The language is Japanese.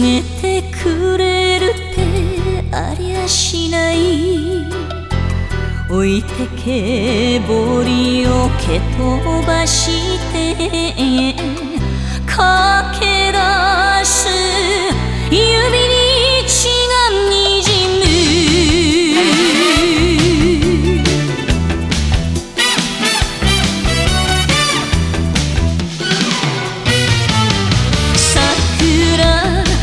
げてくれるってありゃしない。置いてけぼりを蹴飛ばして。